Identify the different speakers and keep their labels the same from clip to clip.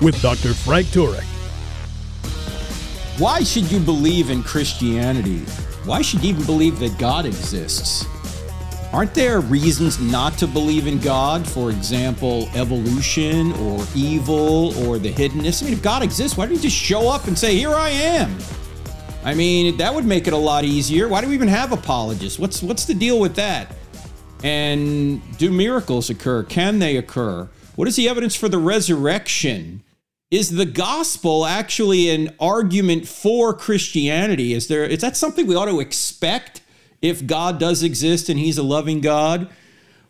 Speaker 1: with Dr. Frank Turek.
Speaker 2: Why should you believe in Christianity? Why should you even believe that God exists? Aren't there reasons not to believe in God? For example, evolution or evil or the hiddenness? I mean, if God exists, why don't you just show up and say, Here I am? I mean, that would make it a lot easier. Why do we even have apologists? What's what's the deal with that? And do miracles occur? Can they occur? What is the evidence for the resurrection? Is the gospel actually an argument for Christianity? Is there is that something we ought to expect if God does exist and he's a loving God?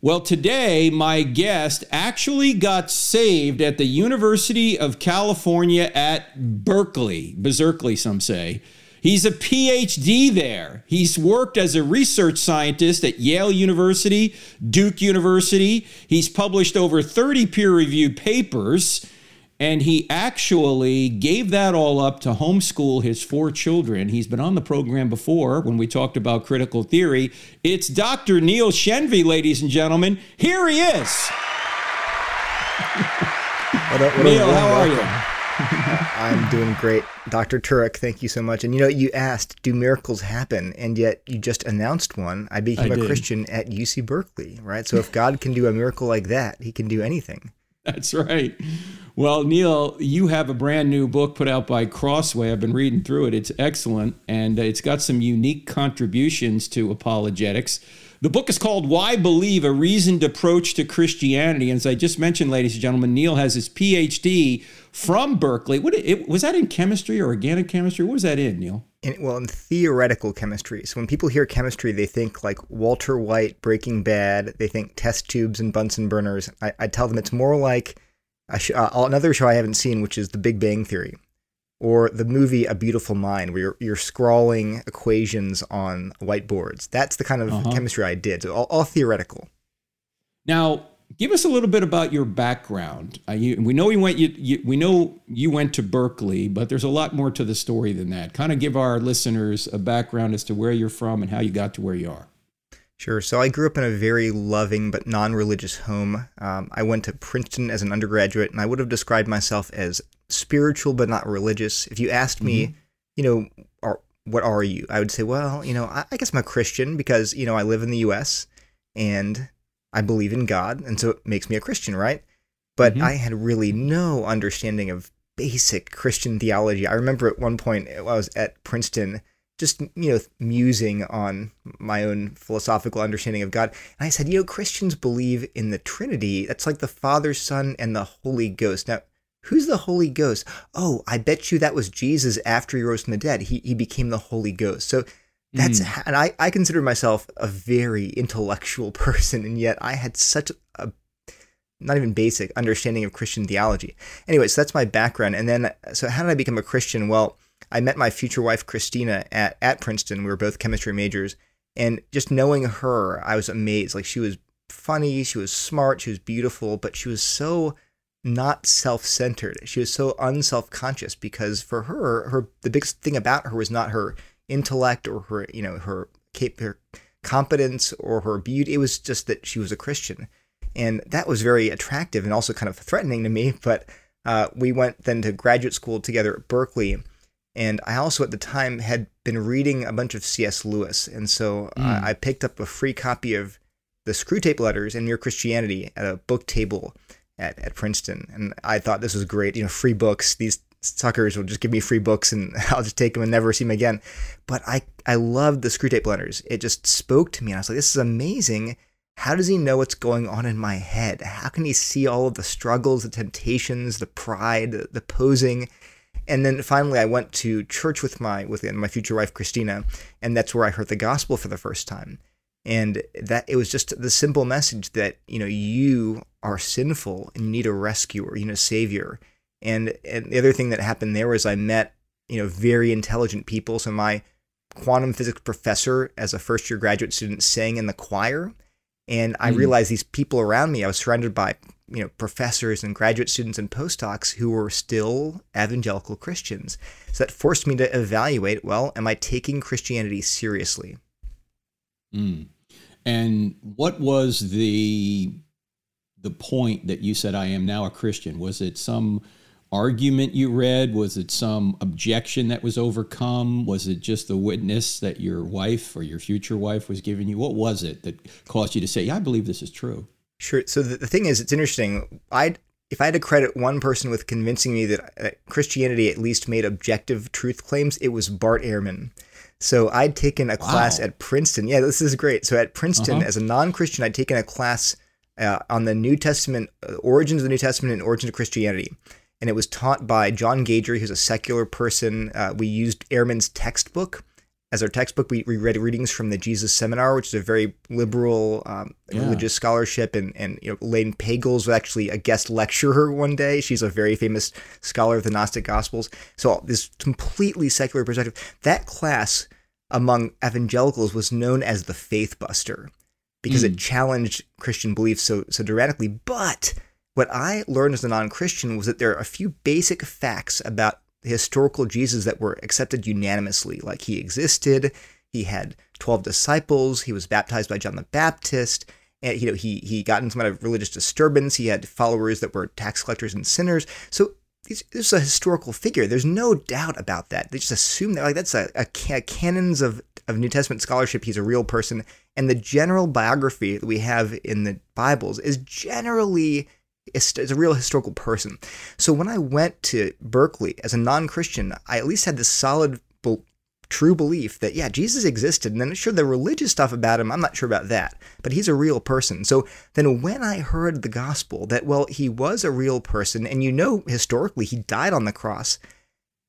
Speaker 2: Well, today my guest actually got saved at the University of California at Berkeley, Berkeley some say. He's a PhD there. He's worked as a research scientist at Yale University, Duke University. He's published over 30 peer reviewed papers, and he actually gave that all up to homeschool his four children. He's been on the program before when we talked about critical theory. It's Dr. Neil Shenvi, ladies and gentlemen. Here he is.
Speaker 3: What up, what
Speaker 2: Neil,
Speaker 3: up,
Speaker 2: how are you?
Speaker 3: I'm doing great. Dr. Turek, thank you so much. And you know, you asked, do miracles happen? And yet you just announced one. I became
Speaker 2: I
Speaker 3: a
Speaker 2: did.
Speaker 3: Christian at UC Berkeley, right? So if God can do a miracle like that, he can do anything.
Speaker 2: That's right. Well, Neil, you have a brand new book put out by Crossway. I've been reading through it. It's excellent, and uh, it's got some unique contributions to apologetics. The book is called Why Believe A Reasoned Approach to Christianity. And as I just mentioned, ladies and gentlemen, Neil has his PhD from Berkeley. What it, was that in chemistry or organic chemistry? What was that in, Neil?
Speaker 3: In, well, in theoretical chemistry. So when people hear chemistry, they think like Walter White, Breaking Bad. They think test tubes and Bunsen burners. I, I tell them it's more like sh- uh, another show I haven't seen, which is The Big Bang Theory, or the movie A Beautiful Mind, where you're, you're scrawling equations on whiteboards. That's the kind of
Speaker 2: Uh-huh.
Speaker 3: chemistry I did. So all, all theoretical.
Speaker 2: Now, give us a little bit about your background. Uh, you, we know you went. You, you, we know you went to Berkeley, but there's a lot more to the story than that. Kind of give our listeners a background as to where you're from and how you got to where you are.
Speaker 3: Sure. So I grew up in a very loving but non religious home. Um, I went to Princeton as an undergraduate, and I would have described myself as spiritual but not religious. If you asked me, you know, are, what are you? I would say, well, you know, I, I guess I'm a Christian because, you know, I live in the U.S. and I believe in God, and so it makes me a Christian, right? But
Speaker 2: Mhm.
Speaker 3: I had really no understanding of basic Christian theology. I remember at one point I was at Princeton just you know musing on my own philosophical understanding of God. And I said, you know, Christians believe in the Trinity. That's like the Father, Son, and the Holy Ghost. Now, who's the Holy Ghost? Oh, I bet you that was Jesus after he rose from the dead. He he became the Holy Ghost. So that's hmm. and I I consider myself a very intellectual person, and yet I had such a not even basic understanding of Christian theology. Anyway, so that's my background. And then, so how did I become a Christian? Well, I met my future wife, Christina, at, at Princeton. We were both chemistry majors. And just knowing her, I was amazed. Like, she was funny, she was smart, she was beautiful, but she was so not self-centered. She was so unself-conscious because for her, her the biggest thing about her was not her intellect or her, you know, her, her competence or her beauty. It was just that she was a Christian and that was very attractive and also kind of threatening to me. But uh, we went then to graduate school together at Berkeley, and I also at the time had been reading a bunch of C.S. Lewis, and so uh, I picked up a free copy of the Screwtape Letters and Mere Christianity at a book table at, at Princeton, and I thought this was great. You know, free books. These suckers will just give me free books and I'll just take them and never see them again. But I I loved the Screwtape Letters. It just spoke to me, and I was like, this is amazing how does he know what's going on in my head? How can he see all of the struggles, the temptations, the pride, the, the posing? And then finally, I went to church with my with my future wife Christina, and that's where I heard the gospel for the first time. And that it was just the simple message that you know you are sinful and you need a rescuer, you know, savior. And and the other thing that happened there was I met you know very intelligent people. So my quantum physics professor, as a first year graduate student, sang in the choir, and I mm realized these people around me. I was surrounded by you know professors and graduate students and postdocs who were still evangelical Christians. So that forced me to evaluate. Well, am I taking Christianity seriously?
Speaker 2: Mm. And what was the the point that you said I am now a Christian? Was it some argument you read? Was it some objection that was overcome? Was it just the witness that your wife or your future wife was giving you? What was it that caused you to say, "Yeah, I believe this is true"?
Speaker 3: Sure. So the, the thing is, it's interesting. I if I had to credit one person with convincing me that, that Christianity at least made objective truth claims, it was Bart Ehrman. So I'd taken a wow. class at Princeton. Yeah, this is great. So at Princeton, uh-huh. as a non-Christian, I'd taken a class uh, on the New Testament, uh, origins of the New Testament, and origins of Christianity. And it was taught by John Gager, who's a secular person. Uh, we used Ehrman's textbook as our textbook. We, we read readings from the Jesus Seminar, which is a very liberal um, yeah. religious scholarship. And, and you know, Elaine Pagels was actually a guest lecturer one day. She's a very famous scholar of the Gnostic Gospels. So this completely secular perspective. That class among evangelicals was known as the Faith Buster because mm. it challenged Christian beliefs so so dramatically. But what I learned as a non-Christian was that there are a few basic facts about historical Jesus that were accepted unanimously. Like he existed, he had 12 disciples, he was baptized by John the Baptist, and you know, he he got into some kind of religious disturbance, he had followers that were tax collectors and sinners. So this is a historical figure. There's no doubt about that. They just assume that like that's a, a, a canons of, of New Testament scholarship. He's a real person, and the general biography that we have in the Bibles is generally is a real historical person. So when I went to Berkeley as a non-Christian, I at least had this solid true belief that yeah jesus existed and then sure the religious stuff about him. I'm not sure about that but he's a real person. So then when i heard the gospel that well he was a real person and you know historically he died on the cross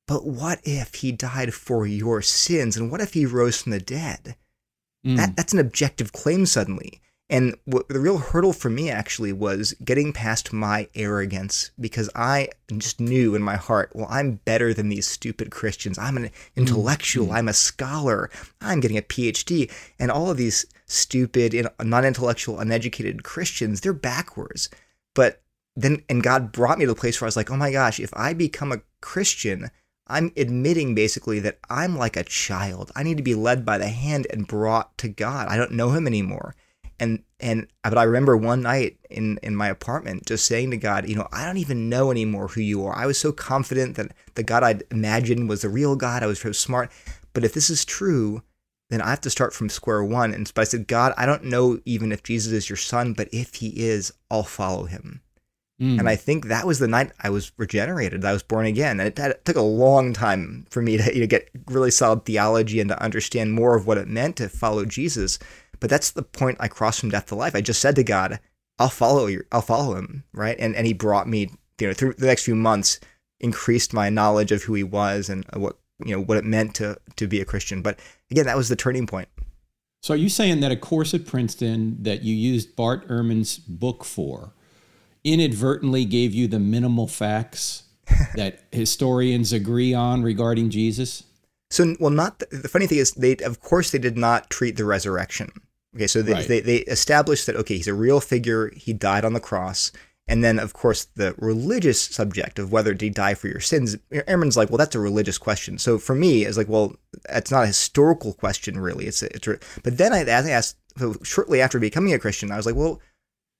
Speaker 3: but what if he died for your sins? And what if he rose from the dead? Mm. that, that's an objective claim suddenly and what, the real hurdle for me actually was getting past my arrogance because I just knew in my heart, well, I'm better than these stupid Christians. I'm an intellectual. Mm-hmm. I'm a scholar. I'm getting a PhD. And all of these stupid, non intellectual, uneducated Christians, they're backwards. But then, and God brought me to a place where I was like, oh my gosh, if I become a Christian, I'm admitting basically that I'm like a child. I need to be led by the hand and brought to God. I don't know him anymore and and but I remember one night in in my apartment just saying to God, you know, I don't even know anymore who you are. I was so confident that the God I'd imagined was the real God. I was so smart, but if this is true, then I have to start from square one. And so I said, God, I don't know even if Jesus is your son, but if he is, I'll follow him. Mm. And I think that was the night I was regenerated. I was born again. And it, it, took a long time for me to you know, get really solid theology and to understand more of what it meant to follow Jesus. But that's the point I crossed from death to life. I just said to God, I'll follow you. I'll follow him. Right. And, and he brought me, you know, through the next few months, increased my knowledge of who he was and uh, what, you know, what it meant to, to be a Christian. But again, that was the turning point.
Speaker 2: So are you saying that a course at Princeton that you used Bart Ehrman's book for inadvertently gave you the minimal facts that historians agree on regarding Jesus?
Speaker 3: So, well, not the, the, funny thing is, they of course they did not treat the resurrection. Okay, so they, right. they, they established that okay, he's a real figure. He died on the cross, and then of course the religious subject of whether did he die for your sins. Ehrman's like, well, that's a religious question. So for me, it's like, well, it's not a historical question really. It's a, it's a, but then I asked so shortly after becoming a Christian, I was like, well,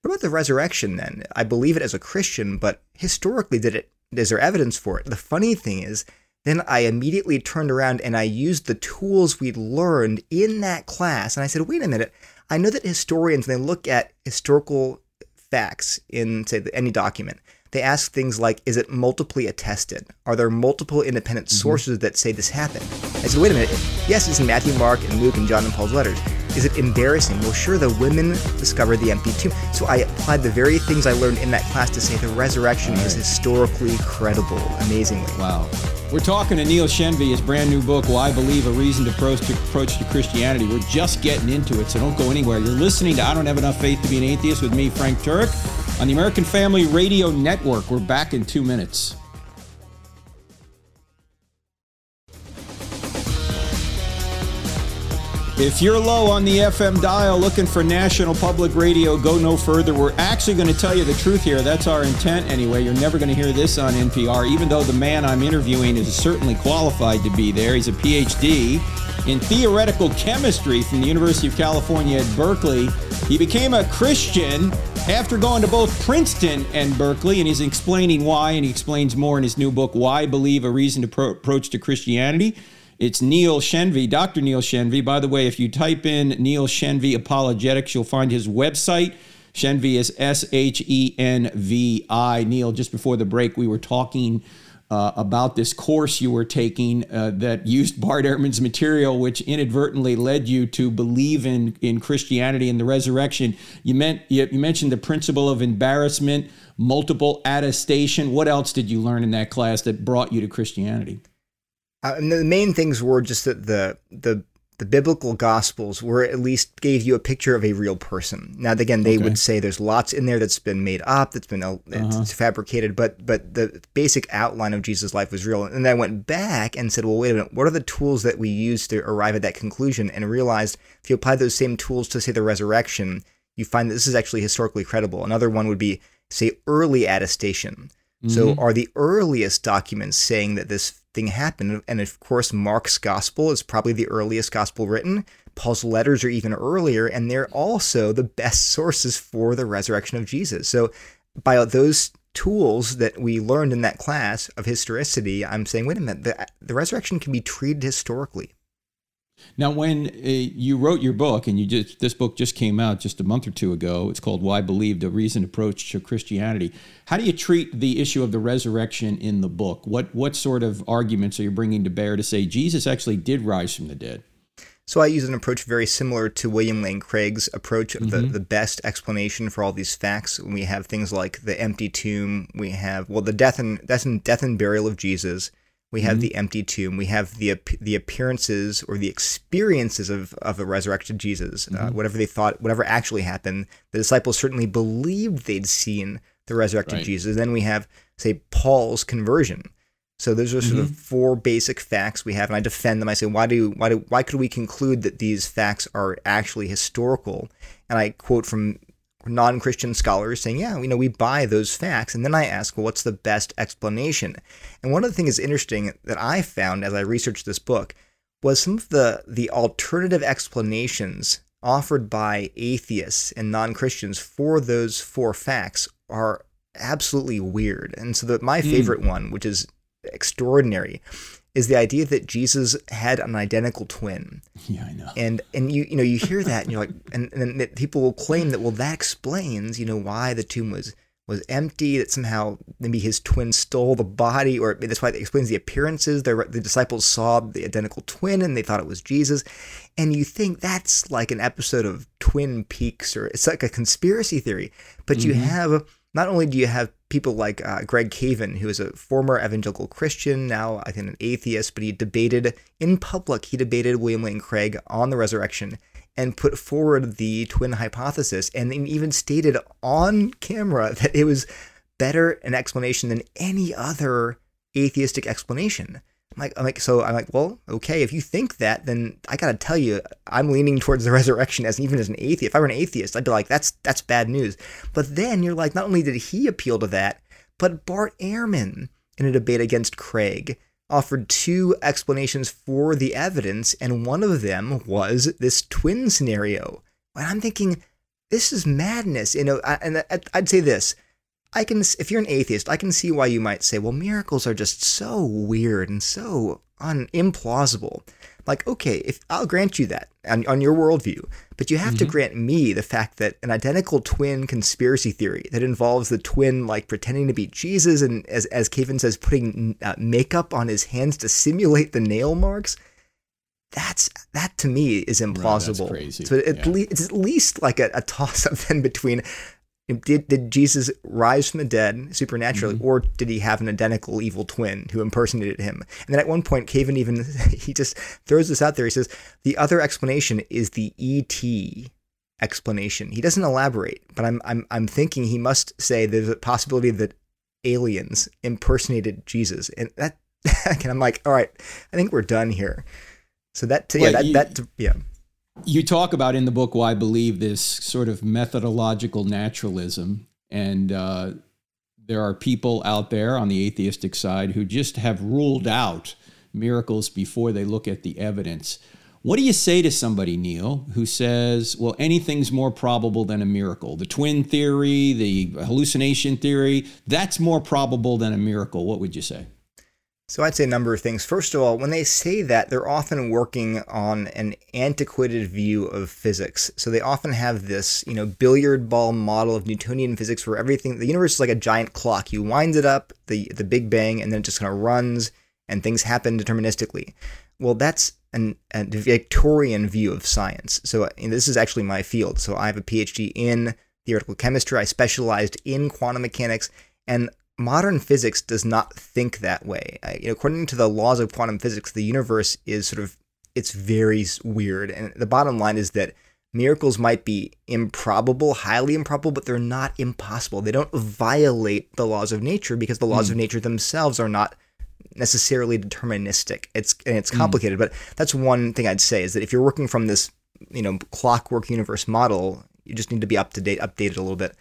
Speaker 3: what about the resurrection then? I believe it as a Christian, but historically, did it? Is there evidence for it? The funny thing is, then I immediately turned around and I used the tools we'd learned in that class. And I said, wait a minute. I know that historians, when they look at historical facts in, say, any document, they ask things like, is it multiply attested? Are there multiple independent mm-hmm. sources that say this happened? I said, wait a minute. Yes, it's in Matthew, Mark, and Luke, and John and Paul's letters. Is it embarrassing? Well, sure, the women discovered the empty tomb. So I applied the very things I learned in that class to say the resurrection right. is historically credible, amazingly.
Speaker 2: Wow. We're talking to Neil Shenvi, his brand new book, Why Believe A Reason to approach, to approach to Christianity. We're just getting into it, so don't go anywhere. You're listening to I Don't Have Enough Faith to Be an Atheist with me, Frank Turek, on the American Family Radio Network. We're back in two minutes. If you're low on the FM dial looking for National Public Radio, go no further. We're actually going to tell you the truth here. That's our intent anyway. You're never going to hear this on NPR, even though the man I'm interviewing is certainly qualified to be there. He's a PhD in theoretical chemistry from the University of California at Berkeley. He became a Christian after going to both Princeton and Berkeley, and he's explaining why, and he explains more in his new book, Why Believe a Reason to Pro- Approach to Christianity. It's Neil Shenvi, Dr. Neil Shenvi. By the way, if you type in Neil Shenvi Apologetics, you'll find his website. Shenvi is S H E N V I. Neil, just before the break, we were talking uh, about this course you were taking uh, that used Bart Ehrman's material, which inadvertently led you to believe in, in Christianity and the resurrection. You, meant, you, you mentioned the principle of embarrassment, multiple attestation. What else did you learn in that class that brought you to Christianity?
Speaker 3: Uh, and the main things were just that the the the biblical gospels were at least gave you a picture of a real person. Now, again, they okay. would say there's lots in there that's been made up, that's been uh, uh-huh. fabricated, but but the basic outline of Jesus' life was real. And then I went back and said, well, wait a minute, what are the tools that we use to arrive at that conclusion? And realized if you apply those same tools to say the resurrection, you find that this is actually historically credible. Another one would be say early attestation. Mm-hmm. So, are the earliest documents saying that this thing happened. And of course, Mark's gospel is probably the earliest gospel written. Paul's letters are even earlier, and they're also the best sources for the resurrection of Jesus. So, by those tools that we learned in that class of historicity, I'm saying, wait a minute, the, the resurrection can be treated historically.
Speaker 2: Now, when uh, you wrote your book, and you just this book just came out just a month or two ago, it's called "Why Believe: A Reasoned Approach to Christianity." How do you treat the issue of the resurrection in the book? What what sort of arguments are you bringing to bear to say Jesus actually did rise from the dead?
Speaker 3: So I use an approach very similar to William Lane Craig's approach of mm-hmm. the, the best explanation for all these facts. We have things like the empty tomb. We have well the death and death and death and burial of Jesus we have mm-hmm. the empty tomb. We have the the appearances or the experiences of, of a resurrected Jesus. Uh, mm-hmm. Uh, whatever they thought, whatever actually happened, the disciples certainly believed they'd seen the resurrected right. Jesus. Then we have, say, Paul's conversion. So those are sort mm-hmm. of four basic facts we have, and I defend them. I say, why do why do why could we conclude that these facts are actually historical? And I quote from non-Christian scholars saying, yeah, you know, we buy those facts. And then I ask, well, what's the best explanation? And one of the things that's interesting that I found as I researched this book was some of the the alternative explanations offered by atheists and non-Christians for those four facts are absolutely weird. And so the, my hmm. favorite mm. one, which is extraordinary, is the idea that Jesus had an identical twin.
Speaker 2: Yeah, I know.
Speaker 3: And and you you know you hear that and you're like and and people will claim that well that explains you know why the tomb was was empty that somehow maybe his twin stole the body or that's why it explains the appearances the, the disciples saw the identical twin and they thought it was jesus and you think that's like an episode of twin peaks or it's like a conspiracy theory but mm-hmm. you have not only do you have people like uh, Greg Cavin, who is a former evangelical Christian, now I think an atheist, but he debated in public, he debated William Lane Craig on the resurrection and put forward the twin hypothesis and even stated on camera that it was better an explanation than any other atheistic explanation. I'm like, I'm like, so I'm like, well, okay, if you think that, then I gotta tell you, I'm leaning towards the resurrection as even as an atheist. If I were an atheist, I'd be like, that's that's bad news. But then you're like, not only did he appeal to that, but Bart Ehrman in a debate against Craig offered two explanations for the evidence, and one of them was this twin scenario. And I'm thinking, this is madness. You know, and I'd say this I can, if you're an atheist, I can see why you might say, well, miracles are just so weird and so un, implausible. Like, okay, if I'll grant you that on, on your worldview, but you have mm-hmm. to grant me the fact that an identical twin conspiracy theory that involves the twin like pretending to be Jesus and, as as Cavin says, putting uh, makeup on his hands to simulate the nail marks. That's that to me is implausible.
Speaker 2: Right,
Speaker 3: so at yeah. least it's at least like a, a toss up then between did, did Jesus rise from the dead supernaturally, mm-hmm. or did he have an identical evil twin who impersonated him? And then at one point, Cavin even he just throws this out there. He says the other explanation is the ET explanation. He doesn't elaborate, but I'm I'm I'm thinking he must say there's a possibility that aliens impersonated Jesus, and that and I'm like, all right, I think we're done here. So that yeah, well, that
Speaker 2: you,
Speaker 3: that yeah.
Speaker 2: You talk about in the book why I believe this sort of methodological naturalism, and uh, there are people out there on the atheistic side who just have ruled out miracles before they look at the evidence. What do you say to somebody, Neil, who says, well, anything's more probable than a miracle? The twin theory, the hallucination theory, that's more probable than a miracle. What would you say?
Speaker 3: So I'd say a number of things. First of all, when they say that, they're often working on an antiquated view of physics. So they often have this, you know, billiard ball model of Newtonian physics where everything the universe is like a giant clock. You wind it up, the the Big Bang, and then it just kind of runs and things happen deterministically. Well, that's an, a Victorian view of science. So this is actually my field. So I have a PhD in theoretical chemistry. I specialized in quantum mechanics, and modern physics does not think that way. you know, according to the laws of quantum physics, the universe is sort of it's very weird. And the bottom line is that miracles might be improbable, highly improbable, but they're not impossible. They don't violate the laws of nature because the laws mm. of nature themselves are not necessarily deterministic. It's and it's hmm. complicated, mm. but that's one thing I'd say is that if you're working from this, you know, clockwork universe model, you just need to be up to date, updated a little bit.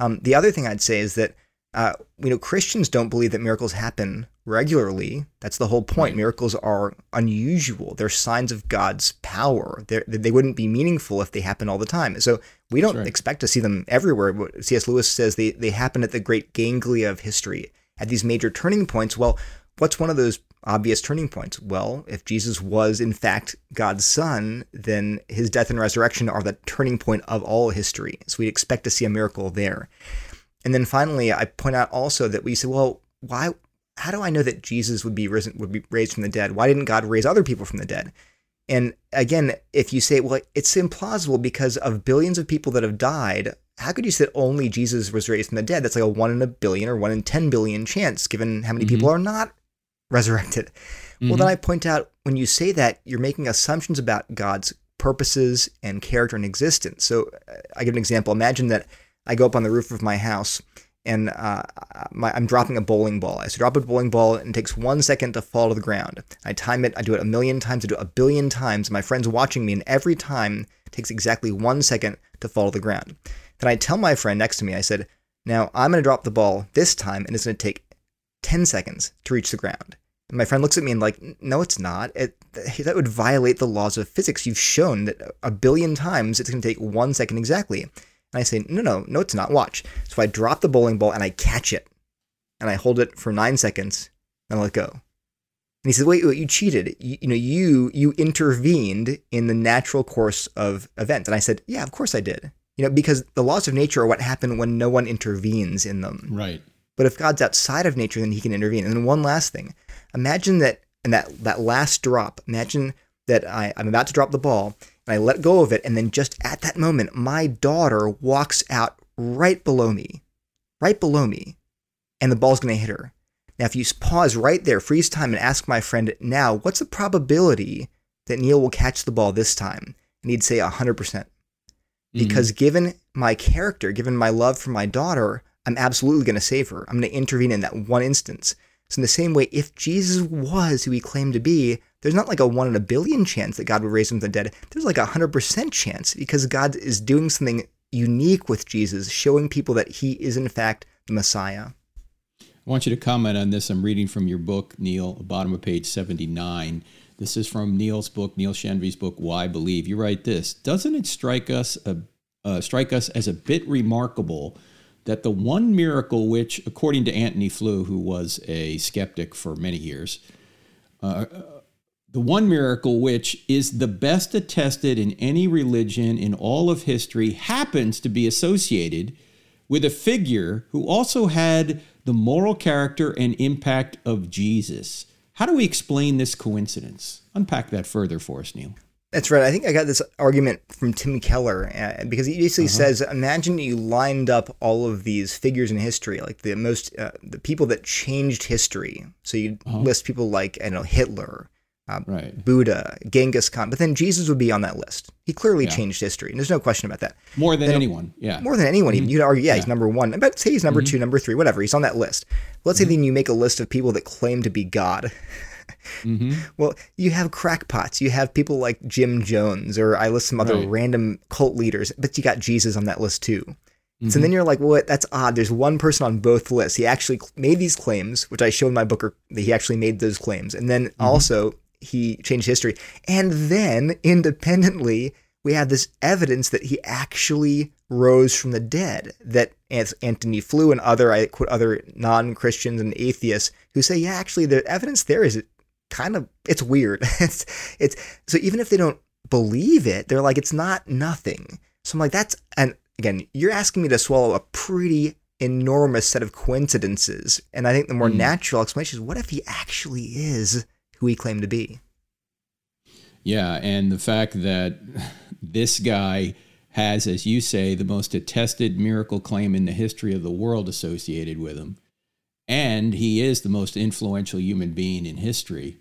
Speaker 3: Um, the other thing I'd say is that uh, you know, Christians don't believe that miracles happen regularly. That's the whole point. Right. Miracles are unusual. They're signs of God's power. They're, they would not be meaningful if they happen all the time. So we don't right. expect to see them everywhere. C.S. Lewis says they, they happen at the great ganglia of history, at these major turning points. Well, what's one of those obvious turning points? Well, if Jesus was in fact God's son, then his death and resurrection are the turning point of all history. So we'd expect to see a miracle there. And then finally, I point out also that we say, well, why? How do I know that Jesus would be risen, would be raised from the dead? Why didn't God raise other people from the dead? And again, if you say, well, it's implausible because of billions of people that have died, how could you say that only Jesus was raised from the dead? That's like a one in a billion or one in 10 billion chance, given how many mm-hmm. people are not resurrected. Mm-hmm. Well, then mm-hmm. I point out when you say that, you're making assumptions about God's purposes and character and existence. So uh, I give an example. Imagine that I go up on the roof of my house and uh, my, I'm dropping a bowling ball. I drop a bowling ball and it takes one second to fall to the ground. I time it. I do it a million times. I do it a billion times. My friend's watching me, and every time it takes exactly one second to fall to the ground. Then I tell my friend next to me, I said, "Now I'm going to drop the ball this time, and it's going to take 10 seconds to reach the ground." And my friend looks at me and like, "No, it's not. It, that would violate the laws of physics. You've shown that a billion times it's going to take one second exactly." And I say, no, no, no, it's not. Watch. So I drop the bowling ball and I catch it. And I hold it for nine seconds and I let go. And he says, wait, wait, you cheated. You, you know, you you intervened in the natural course of events. And I said, yeah, of course I did. You know, because the laws of nature are what happen when no one intervenes in them.
Speaker 2: Right.
Speaker 3: But if God's outside of nature, then he can intervene. And then one last thing. Imagine that and that that last drop, imagine that I, I'm about to drop the ball and I let go of it. And then just at that moment, my daughter walks out right below me, right below me, and the ball's going to hit her. Now, if you pause right there, freeze time, and ask my friend, now, what's the probability that Neil will catch the ball this time? And he'd say 100%. percent Because mm-hmm. given my character, given my love for my daughter, I'm absolutely going to save her. I'm going to intervene in that one instance. So, in the same way, if Jesus was who he claimed to be, there's not like a one in a billion chance that God would raise him from the dead. There's like a hundred percent chance because God is doing something unique with Jesus, showing people that he is in fact the Messiah.
Speaker 2: I want you to comment on this. I'm reading from your book, Neil, bottom of page 79. This is from Neil's book, Neil Shenvi's book, Why Believe. You write this: Doesn't it strike us a, uh, strike us as a bit remarkable that the one miracle which, according to Antony Flew, who was a skeptic for many years, uh, the one miracle which is the best attested in any religion in all of history happens to be associated with a figure who also had the moral character and impact of Jesus. How do we explain this coincidence? Unpack that further for us, Neil.
Speaker 3: That's right. I think I got this argument from Tim Keller uh, because he basically uh-huh. says, imagine you lined up all of these figures in history, like the most, uh, the people that changed history. So you uh-huh. list people like, I know, Hitler, uh, right. Buddha, Genghis Khan, but then Jesus would be on that list. He clearly yeah. changed history, and there's no question about that.
Speaker 2: More than then, anyone, yeah.
Speaker 3: More than anyone, mm-hmm. you'd argue, yeah, yeah, he's number one. But say he's number mm-hmm. two, number three, whatever. He's on that list. Let's mm-hmm. say then you make a list of people that claim to be God. mm-hmm. Well, you have crackpots. You have people like Jim Jones, or I list some other right. random cult leaders, but you got Jesus on that list too. Mm-hmm. So then you're like, well, that's odd. There's one person on both lists. He actually made these claims, which I showed in my book, or that he actually made those claims. And then mm-hmm. also he changed history. And then independently, we have this evidence that he actually rose from the dead. That Antony Flew and other, I quote, other non-Christians and atheists who say, yeah, actually, the evidence there is kind of it's weird. it's it's so even if they don't believe it, they're like, it's not nothing. So I'm like, that's and again, you're asking me to swallow a pretty enormous set of coincidences. And I think the more mm. natural explanation is what if he actually is who he claimed to be?
Speaker 2: Yeah, and the fact that this guy has, as you say, the most attested miracle claim in the history of the world associated with him, and he is the most influential human being in history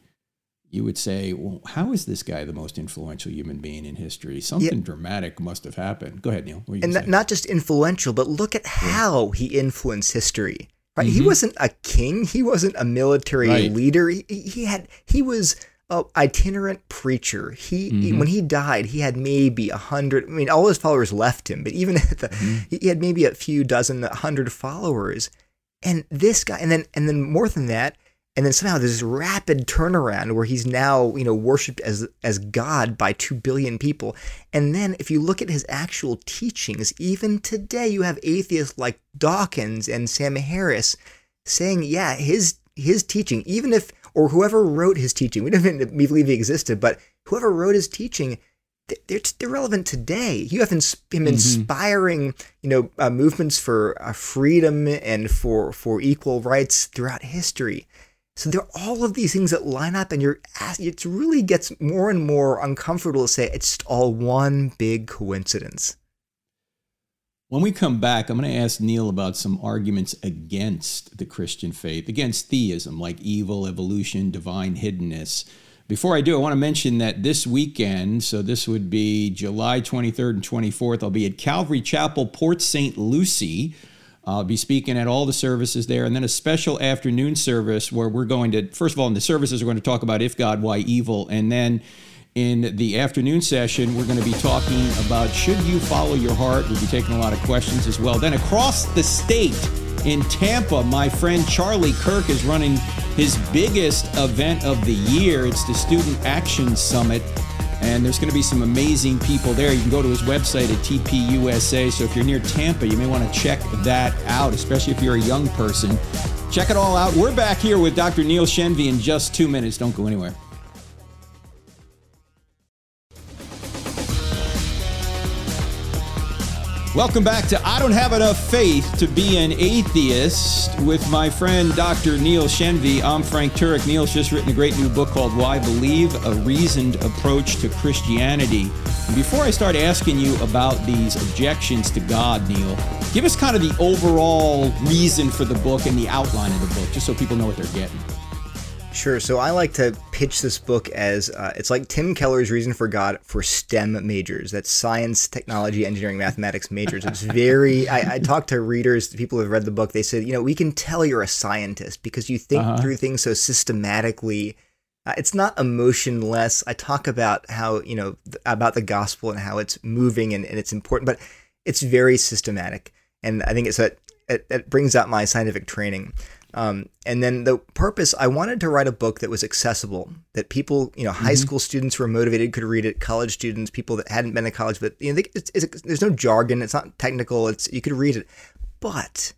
Speaker 2: you would say, well, how is this guy the most influential human being in history? Something yeah. dramatic must have happened. Go ahead, Neil.
Speaker 3: And not just influential, but look at how he influenced history. Right? Mm-hmm. He wasn't a king. He wasn't a military right. leader. He, he, had he was a itinerant preacher. He, mm-hmm. he, when he died, he had maybe a hundred. I mean, all his followers left him, but even at the, mm-hmm. he had maybe a few dozen, a hundred followers. And this guy, and then and then more than that, and then somehow there's this rapid turnaround where he's now you know worshipped as as god by 2 billion people and then if you look at his actual teachings even today you have atheists like dawkins and sam harris saying yeah his his teaching even if or whoever wrote his teaching we don't even believe he existed but whoever wrote his teaching they're, they're relevant today. You have ins- him mm-hmm. inspiring, you know, uh, movements for uh, freedom and for for equal rights throughout history. So there are all of these things that line up, and you're it really gets more and more uncomfortable to say it's just all one big coincidence.
Speaker 2: When we come back, I'm going to ask Neil about some arguments against the Christian faith, against theism, like evil, evolution, divine hiddenness. Before I do, I want to mention that this weekend, so this would be July 23rd and 24th, I'll be at Calvary Chapel, Port St. Lucie I'll be speaking at all the services there, and then a special afternoon service where we're going to, first of all, in the services, we're going to talk about if God, why evil, and then in the afternoon session, we're going to be talking about should you follow your heart. We'll be taking a lot of questions as well. Then across the state in Tampa, my friend Charlie Kirk is running his biggest event of the year. It's the Student Action Summit and there's going to be some amazing people there. You can go to his website at TPUSA. So if you're near Tampa, you may want to check that out, especially if you're a young person. Check it all out. We're back here with Dr. Neil Shenvi in just two minutes. Don't go anywhere. Welcome back to I Don't Have Enough Faith to Be an Atheist with my friend Dr. Neil Shenvi. I'm Frank Turek. Neil's just written a great new book called Why Believe A Reasoned Approach to Christianity. And before I start asking you about these objections to God, Neil, give us kind of the overall reason for the book and the outline of the book, just so people know what they're getting.
Speaker 3: Sure. So I like to pitch this book as uh, it's like Tim Keller's Reason for God for STEM majors. That's science, technology, engineering, mathematics majors. It's very. I, I talk to readers, people who have read the book. They said, you know, we can tell you're a scientist because you think uh-huh. through things so systematically. Uh, it's not emotionless. I talk about how you know th- about the gospel and how it's moving and, and it's important, but it's very systematic. And I think it's a it, it brings out my scientific training. Um, and then the purpose, I wanted to write a book that was accessible, that people, you know, high mm-hmm. school students who are motivated could read it, college students, people that hadn't been to college, but you know, it's, it's, there's no jargon, it's not technical, it's you could read it. But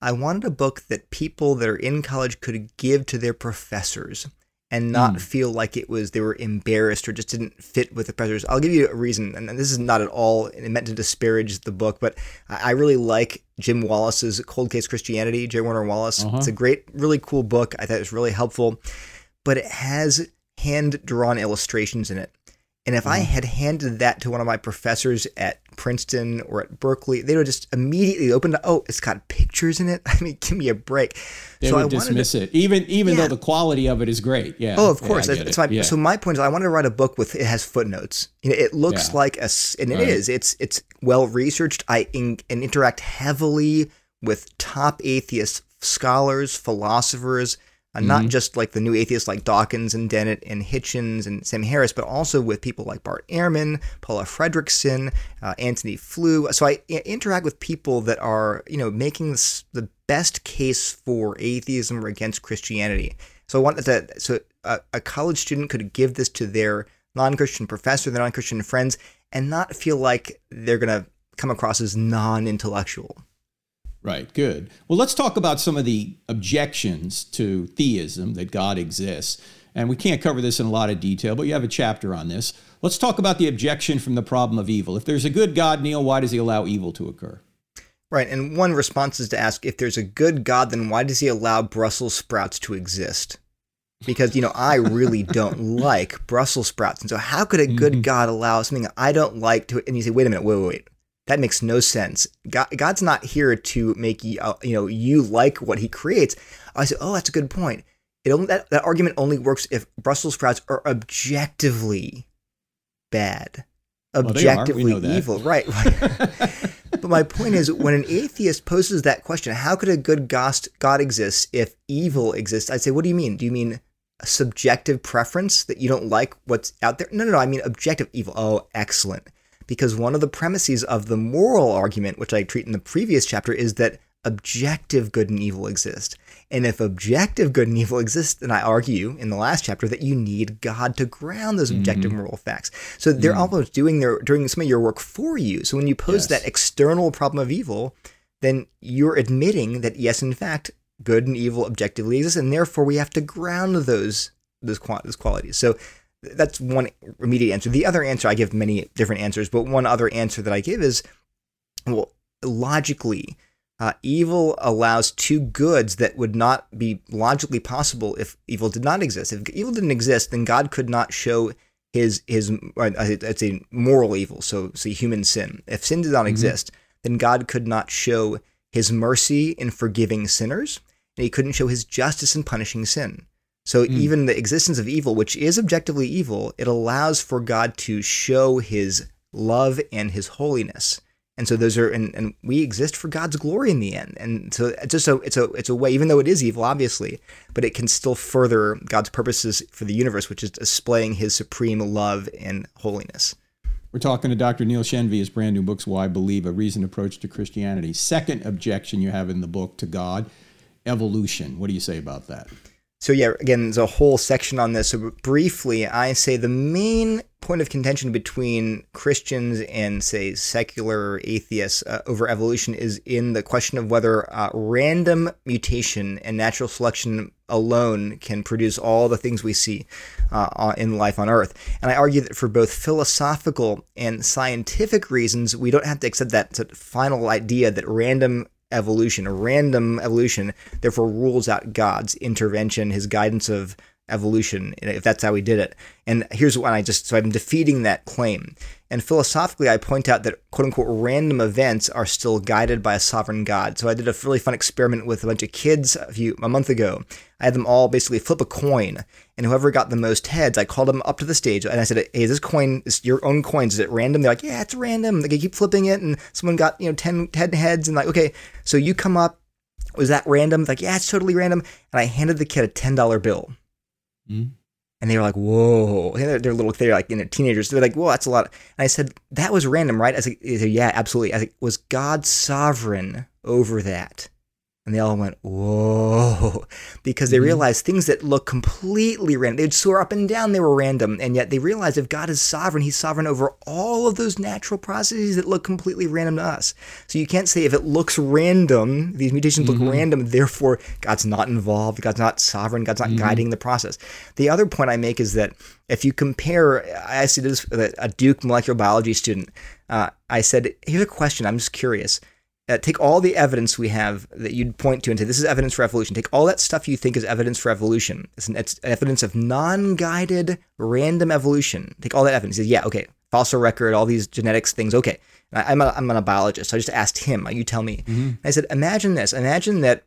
Speaker 3: I wanted a book that people that are in college could give to their professors and not mm. feel like it was they were embarrassed or just didn't fit with the professors. I'll give you a reason, and this is not at all meant to disparage the book, but I really like Jim Wallace's Cold Case Christianity. J. Warner Wallace. Uh-huh. It's a great, really cool book. I thought it was really helpful, but it has hand drawn illustrations in it. And if I mm-hmm. had handed that to one of my professors at Princeton or at Berkeley, they would just immediately open it. Oh, it's got pictures in it. I mean, give me a break.
Speaker 2: They so would I dismiss to, it, even even yeah. though the quality of it is great. Yeah.
Speaker 3: Oh, of course. Yeah, my, yeah. So my point is, I wanted to write a book with it has footnotes. You know, it looks like a, and it right. is. It's it's well researched. I in, and interact heavily with top atheist scholars, philosophers uh, not just like the new atheists like Dawkins and Dennett and Hitchens and Sam Harris, but also with people like Bart Ehrman, Paula Fredriksen, uh, Antony Flew. So I I interact with people that are, you know, making this, the best case for atheism or against Christianity. So I want that so a, a college student could give this to their non-Christian professor, their non-Christian friends, and not feel like they're gonna come across as non-intellectual.
Speaker 2: Right, good. Well, let's talk about some of the objections to theism that God exists. And we can't cover this in a lot of detail, but you have a chapter on this. Let's talk about the objection from the problem of evil. If there's a good God, Neil, why does he allow evil to occur?
Speaker 3: Right, and one response is to ask if there's a good God, then why does he allow Brussels sprouts to exist? Because, you know, I really don't like Brussels sprouts. And so, how could a good mm-hmm. God allow something I don't like to? And you say, wait a minute, wait, wait, wait. That makes no sense. God, God's not here to make you, uh, you know, you like what He creates. I say, oh, that's a good point. It only, that, that argument only works if Brussels sprouts are objectively bad,
Speaker 2: they are. We
Speaker 3: objectively
Speaker 2: that.
Speaker 3: evil. Right. but my point is, when an atheist poses that question, how could a good God exist if evil exists? I'd say, what do you mean? Do you mean a subjective preference that you don't like what's out there? No, no, no. I mean objective evil. Oh, excellent because one of the premises of the moral argument, which I treat in the previous chapter, is that objective good and evil exist. And if objective good and evil exist, then I argue in the last chapter that you need God to ground those objective
Speaker 2: Mm-hmm.
Speaker 3: moral facts. So they're almost doing their doing some of your work for you. So when you pose
Speaker 2: Yes.
Speaker 3: that external problem of evil, then you're admitting that yes, in fact, good and evil objectively exist, and therefore we have to ground those those, those qualities. So that's one immediate answer. The other answer, I give many different answers, but one other answer that I give is, well, logically, uh, evil allows two goods that would not be logically possible if evil did not exist. If evil didn't exist, then God could not show his his uh, it's a moral evil, so so human sin. If sin did not exist, then God could not show his mercy in forgiving sinners, and he couldn't show his justice in punishing sin. So hmm. even the existence of evil, which is objectively evil, it allows for God to show his love and his holiness. And so those are and, and we exist for God's glory in the end. And so it's just a it's a it's a way, even though it is evil, obviously, but it can still further God's purposes for the universe, which is displaying his supreme love and holiness.
Speaker 2: We're talking to Dr. Neil Shenvi, his brand new books, Why I Believe, A Reasoned Approach to Christianity. Second objection you have in the book to God, evolution. What do you say about that?
Speaker 3: So yeah, again, there's a whole section on this. So briefly, I say the main point of contention between Christians and say secular atheists uh, over evolution is in the question of whether uh, random mutation and natural selection alone can produce all the things we see uh, in life on Earth. And I argue that for both philosophical and scientific reasons, we don't have to accept that final idea that random evolution, random evolution, therefore rules out God's intervention, his guidance of evolution, if that's how we did it. And here's what I just, so I'm defeating that claim. And philosophically, I point out that quote unquote random events are still guided by a sovereign God. So I did a really fun experiment with a bunch of kids a few, a month ago. I had them all basically flip a coin, and whoever got the most heads, I called them up to the stage and I said, "Hey, is this coin is your own coins? Is it random?" They're like, "Yeah, it's random." They keep flipping it, and someone got you know 10, 10 heads, and like, okay, so you come up. Was that random? Like, yeah, it's totally random. And I handed the kid a ten dollar bill,
Speaker 2: Mhm.
Speaker 3: and they were like, "Whoa!" They're, they're little, they're like you know teenagers. They're like, "Whoa, that's a lot." And I said, "That was random, right?" I said, said, "Yeah, absolutely." I said, "Was God sovereign over that?" And they all went, whoa, because they mm-hmm. realized things that look completely random. They'd soar up and down, they were random. And yet they realized if God is sovereign, he's sovereign over all of those natural processes that look completely random to us. So you can't say if it looks random, these mutations look mm-hmm. random, therefore God's not involved, God's not sovereign, God's not mm-hmm. guiding the process. The other point I make is that if you compare, I see this a Duke molecular biology student. Uh, I said, here's a question, I'm just curious uh, take all the evidence we have that you'd point to and say this is evidence for evolution. Take all that stuff you think is evidence for evolution. It's, an, it's evidence of non-guided random evolution. Take all that evidence. He says, yeah, okay, fossil record, all these genetics things. Okay, I, I'm a, I'm a biologist, so I just asked him. You tell me. I said, imagine this. Imagine that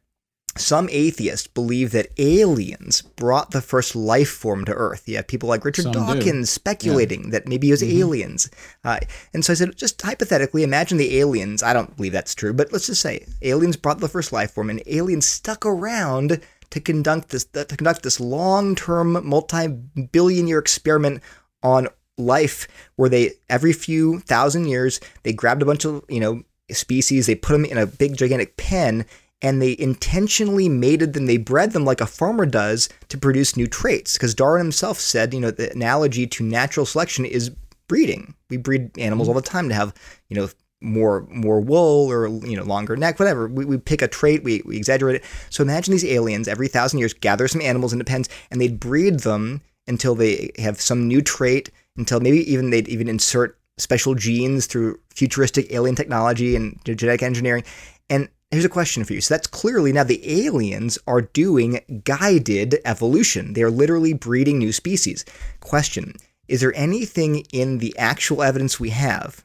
Speaker 3: some atheists believe that aliens brought the first life form to Earth. You have people like Richard
Speaker 2: Some do.
Speaker 3: Dawkins speculating that maybe it was aliens. Uh, and so I said, just hypothetically, imagine the aliens. I don't believe that's true, but let's just say aliens brought the first life form, and aliens stuck around to conduct this to conduct this long-term, multi-billion-year experiment on life, where they every few thousand years they grabbed a bunch of you know species, they put them in a big gigantic pen, and they intentionally mated them. They bred them like a farmer does to produce new traits. Because Darwin himself said, you know, the analogy to natural selection is breeding. We breed animals all the time to have, you know, more more wool or you know longer neck, whatever. We, we pick a trait, we, we exaggerate it. So imagine these aliens every thousand years gather some animals into pens and they'd breed them until they have some new trait, until maybe even they'd even insert special genes through futuristic alien technology and genetic engineering. And here's a question for you. So that's clearly now the aliens are doing guided evolution. They are literally breeding new species. Question Is there anything in the actual evidence we have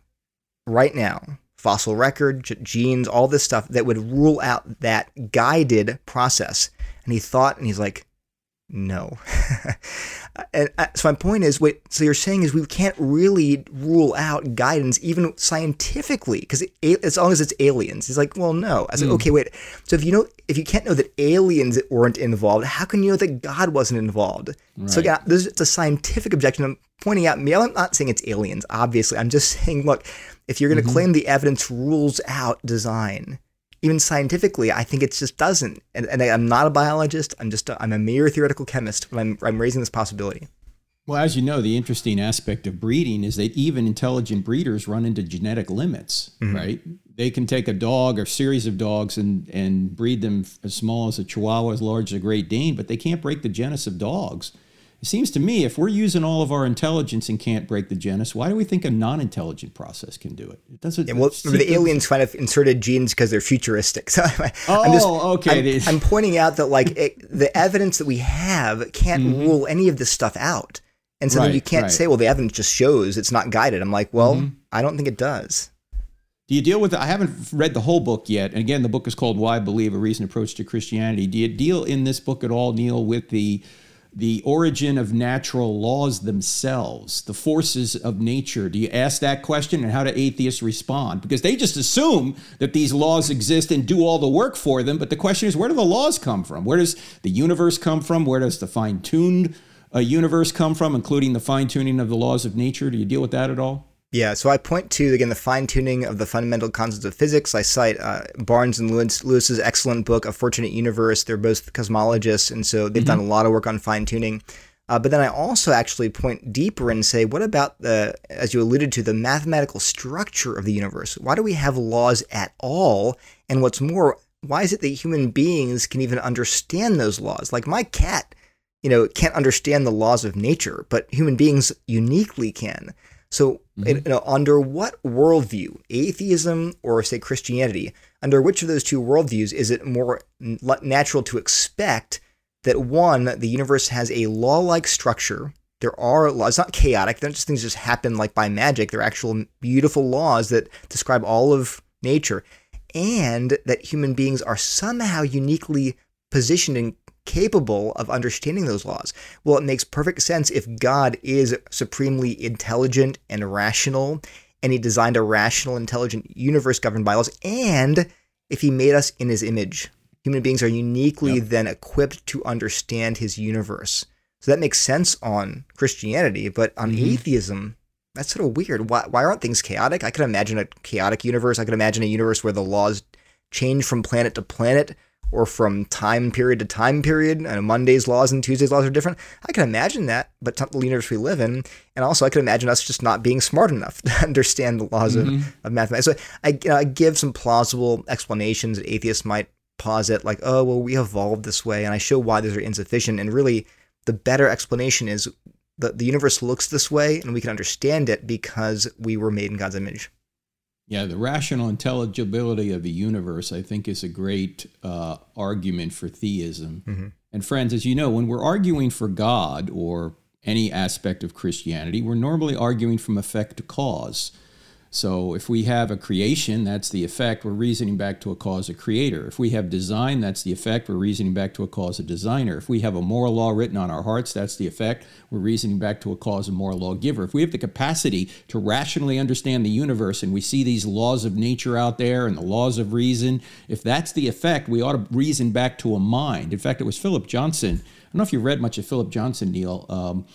Speaker 3: right now, fossil record, genes, all this stuff, that would rule out that guided process? And he thought, and he's like, no. and uh, so my point is, what so you're saying is we can't really rule out guidance even scientifically because as long as it's aliens. He's like, well, no. I said, mm. okay, wait. So if you know, if you can't know that aliens weren't involved, how can you know that God wasn't involved? Right. So again, this is a scientific objection. I'm pointing out. Me, I'm not saying it's aliens. Obviously, I'm just saying, look, if you're going to mm-hmm. claim the evidence rules out design even scientifically, I think it just doesn't. And, and I'm not a biologist. I'm just a, I'm a mere theoretical chemist, but I'm I'm raising this possibility.
Speaker 2: Well, as you know, the interesting aspect of breeding is that even intelligent breeders run into genetic limits, mm-hmm. right? They can take a dog or series of dogs and, and breed them as small as a Chihuahua, as large as a Great Dane, but they can't break the genus of dogs. It seems to me if we're using all of our intelligence and can't break the genus, why do we think a non-intelligent process can do it? It
Speaker 3: doesn't. Yeah, well, the aliens kind of inserted genes because they're futuristic. So
Speaker 2: I, oh, I'm just, okay.
Speaker 3: I'm, I'm, pointing out that like it, the evidence that we have can't mm-hmm. rule any of this stuff out, and so right, then you can't right. say, well, the evidence just shows it's not guided. I'm like, well, mm-hmm. I don't think it does.
Speaker 2: Do you deal with it? I haven't read the whole book yet. And again, the book is called Why Believe: A Reasoned Approach to Christianity. Do you deal in this book at all, Neil, with the the origin of natural laws themselves, the forces of nature? Do you ask that question and how do atheists respond? Because they just assume that these laws exist and do all the work for them. But the question is, where do the laws come from? Where does the universe come from? Where does the fine tuned uh, universe come from, including the fine tuning of the laws of nature? Do you deal with that at all?
Speaker 3: Yeah, so I point to again the fine tuning of the fundamental concepts of physics. I cite uh, Barnes and Lewis, Lewis's excellent book, A Fortunate Universe. They're both cosmologists, and so they've mm-hmm. done a lot of work on fine tuning. Uh, but then I also actually point deeper and say, what about the, as you alluded to, the mathematical structure of the universe? Why do we have laws at all? And what's more, why is it that human beings can even understand those laws? Like my cat, you know, can't understand the laws of nature, but human beings uniquely can. So, mm-hmm. you know, under what worldview, atheism or say Christianity, under which of those two worldviews is it more natural to expect that one, the universe has a law-like structure? There are laws, it's not chaotic. They're just things just happen like by magic. They're actual beautiful laws that describe all of nature, and that human beings are somehow uniquely positioned and capable of understanding those laws. Well, it makes perfect sense if God is supremely intelligent and rational, and he designed a rational, intelligent universe governed by laws, and if he made us in his image. Human beings are uniquely yep. then equipped to understand his universe. So that makes sense on Christianity, but on mm-hmm. atheism, that's sort of weird. Why, why aren't things chaotic? I could imagine a chaotic universe. I could imagine a universe where the laws change from planet to planet or from time period to time period. And Monday's laws and Tuesday's laws are different. I can imagine that, but not the universe we live in. And also, I can imagine us just not being smart enough to understand the laws mm-hmm. of, of mathematics. So I, you know, I give some plausible explanations that atheists might posit, like, oh, well, we evolved this way. And I show why those are insufficient. And really, the better explanation is that the universe looks this way and we can understand it because we were made in God's image.
Speaker 2: Yeah, the rational intelligibility of the universe, I think, is a great uh, argument for theism. Mm-hmm. And friends, as you know, when we're arguing for God or any aspect of Christianity, we're normally arguing from effect to cause. So if we have a creation, that's the effect. We're reasoning back to a cause, a creator. If we have design, that's the effect. We're reasoning back to a cause, a designer. If we have a moral law written on our hearts, that's the effect. We're reasoning back to a cause, a moral law giver. If we have the capacity to rationally understand the universe and we see these laws of nature out there and the laws of reason, if that's the effect, we ought to reason back to a mind. In fact, it was Philip Johnson. I don't know if you read much of Philip Johnson, Neil. Um,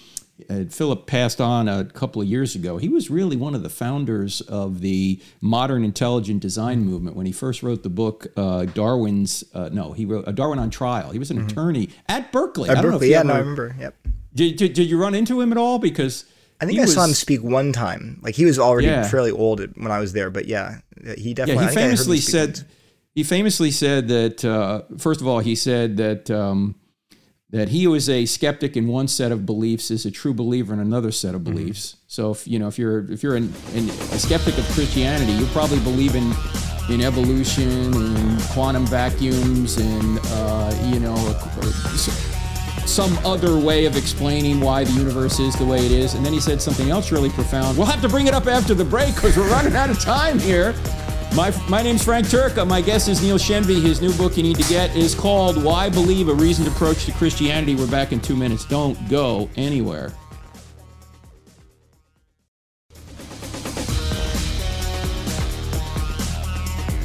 Speaker 2: uh, Philip passed on a couple of years ago. He was really one of the founders of the modern intelligent design movement when he first wrote the book uh, Darwin's. Uh, no, he wrote uh, Darwin on Trial. He was an mm-hmm. attorney at Berkeley.
Speaker 3: At Berkeley, yeah, ever, no, I remember. Yep.
Speaker 2: Did, did, did, you run into him at all? Because
Speaker 3: I think I was, saw him speak one time. Like he was already yeah. fairly old when I was there, but yeah, he definitely.
Speaker 2: Yeah, he famously said. Once. He famously said that. Uh, first of all, he said that. Um, that he who is a skeptic in one set of beliefs is a true believer in another set of mm-hmm. beliefs. Mm-hmm. So if you know if you're if you're an, an, a skeptic of Christianity, you probably believe in in evolution and quantum vacuums and uh, you know some other way of explaining why the universe is the way it is. And then he said something else really profound. We'll have to bring it up after the break because we're running out of time here. My, my name's Frank Turek. My guest is Neil Shenvi. His new book you need to get is called Why Believe? A Reasoned Approach to Christianity. We're back in two minutes. Don't go anywhere.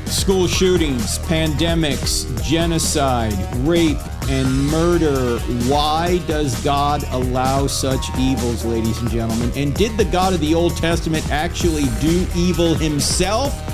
Speaker 2: School shootings, pandemics, genocide, rape, and murder. Why does God allow such evils, ladies and gentlemen? And did the God of the Old Testament actually do evil himself?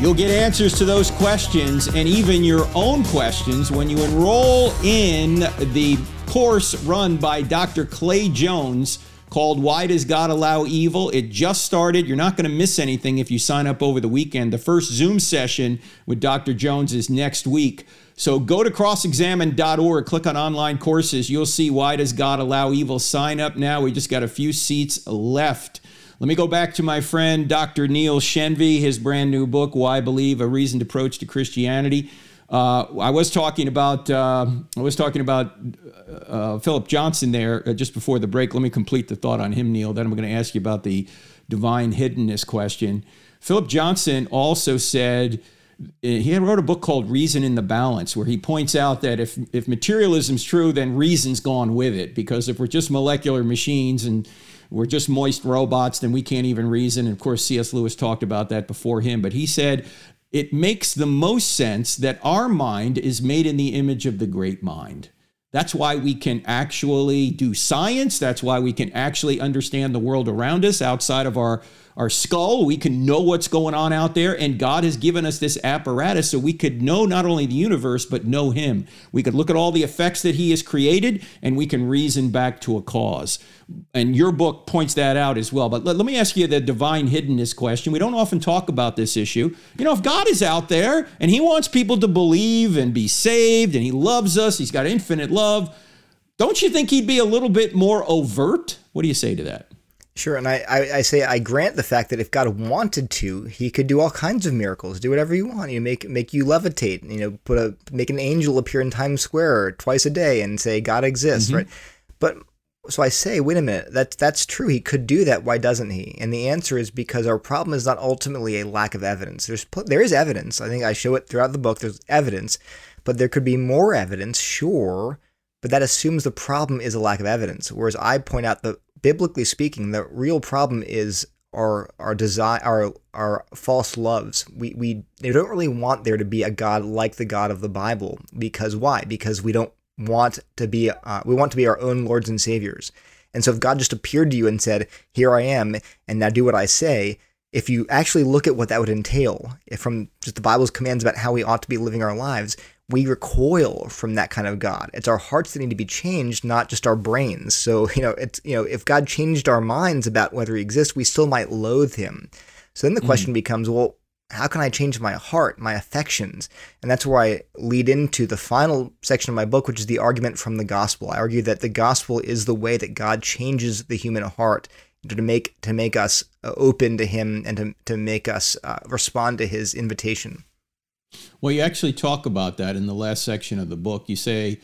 Speaker 2: You'll get answers to those questions and even your own questions when you enroll in the course run by Dr. Clay Jones called Why Does God Allow Evil? It just started. You're not going to miss anything if you sign up over the weekend. The first Zoom session with Dr. Jones is next week. So go to crossexamine.org, click on online courses. You'll see Why Does God Allow Evil? Sign up now. We just got a few seats left. Let me go back to my friend Dr. Neil Shenvi, his brand new book, Why Believe: A Reasoned Approach to Christianity. Uh, I was talking about uh, I was talking about uh, Philip Johnson there uh, just before the break. Let me complete the thought on him, Neil. Then I'm going to ask you about the divine hiddenness question. Philip Johnson also said he wrote a book called Reason in the Balance, where he points out that if if materialism's true, then reason's gone with it. Because if we're just molecular machines and we're just moist robots, then we can't even reason. And of course, C.S. Lewis talked about that before him. But he said it makes the most sense that our mind is made in the image of the great mind. That's why we can actually do science. That's why we can actually understand the world around us outside of our our skull. We can know what's going on out there. And God has given us this apparatus so we could know not only the universe, but know Him. We could look at all the effects that He has created and we can reason back to a cause. And your book points that out as well. But let, let me ask you the divine hiddenness question. We don't often talk about this issue. You know, if God is out there and He wants people to believe and be saved and He loves us, He's got infinite love. Don't you think he'd be a little bit more overt? What do you say to that?
Speaker 3: Sure, and I, I, I, say I grant the fact that if God wanted to, He could do all kinds of miracles, do whatever you want. You make make you levitate, you know, put a make an angel appear in Times Square twice a day and say God exists, mm-hmm. right? But so I say, wait a minute, that's that's true. He could do that. Why doesn't he? And the answer is because our problem is not ultimately a lack of evidence. There's there is evidence. I think I show it throughout the book. There's evidence, but there could be more evidence, sure. But that assumes the problem is a lack of evidence. Whereas I point out the biblically speaking, the real problem is our our desire our our false loves. We we don't really want there to be a God like the God of the Bible because why? Because we don't want to be uh, we want to be our own lords and saviors. And so if God just appeared to you and said, "Here I am, and now do what I say," if you actually look at what that would entail, from just the Bible's commands about how we ought to be living our lives, we recoil from that kind of God. It's our hearts that need to be changed, not just our brains. So, you know, it's you know, if God changed our minds about whether he exists, we still might loathe him. So then the question mm. becomes, well, how can I change my heart, my affections? And that's where I lead into the final section of my book, which is the argument from the gospel. I argue that the gospel is the way that God changes the human heart to make to make us uh, open to him and to, to make us uh, respond to his invitation.
Speaker 2: Well, you actually talk about that in the last section of the book. You say,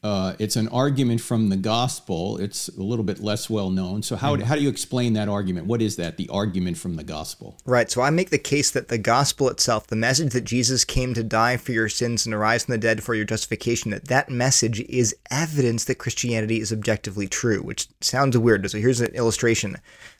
Speaker 2: uh, it's an argument from the gospel. It's a little bit less well known. So how, mm. how do you explain that argument? What is that? The argument from the gospel.
Speaker 3: Right. So I make the case that the gospel itself, the message that Jesus came to die for your sins and arise from the dead for your justification, that that message is evidence that Christianity is objectively true. Which sounds weird. So here's an illustration.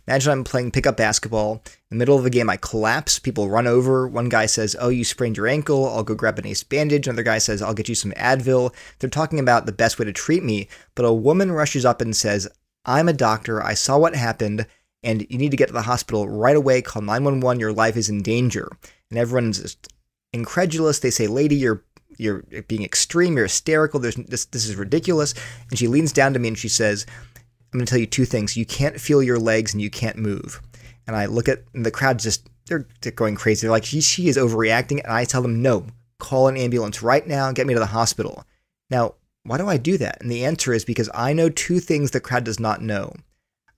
Speaker 3: Imagine I'm playing pickup basketball. In the middle of the game, I collapse. People run over. One guy says, Oh, you sprained your ankle. I'll go grab an ace bandage. Another guy says, I'll get you some Advil. They're talking about the best way to treat me. But a woman rushes up and says, I'm a doctor. I saw what happened, and you need to get to the hospital right away. Call 911. Your life is in danger. And everyone's just incredulous. They say, Lady, you're you're being extreme, you're hysterical, There's, this, this is ridiculous. And she leans down to me and she says, I'm going to tell you two things. You can't feel your legs and you can't move. And I look at the crowd just, they're, they're going crazy. They're like, she, she is overreacting. And I tell them, no, call an ambulance right now, and get me to the hospital. Now, why do I do that? And the answer is because I know two things the crowd does not know.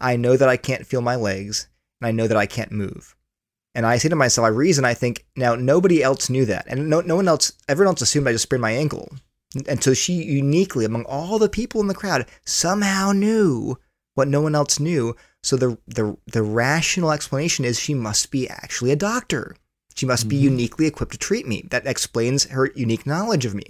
Speaker 3: I know that I can't feel my legs, and I know that I can't move. And I say to myself, I reason, I think, now nobody else knew that. And no, no one else, everyone else assumed I just sprained my ankle. And so she uniquely, among all the people in the crowd, somehow knew what no one else knew. So the the the rational explanation is she must be actually a doctor. She must mm-hmm. be uniquely equipped to treat me. That explains her unique knowledge of me.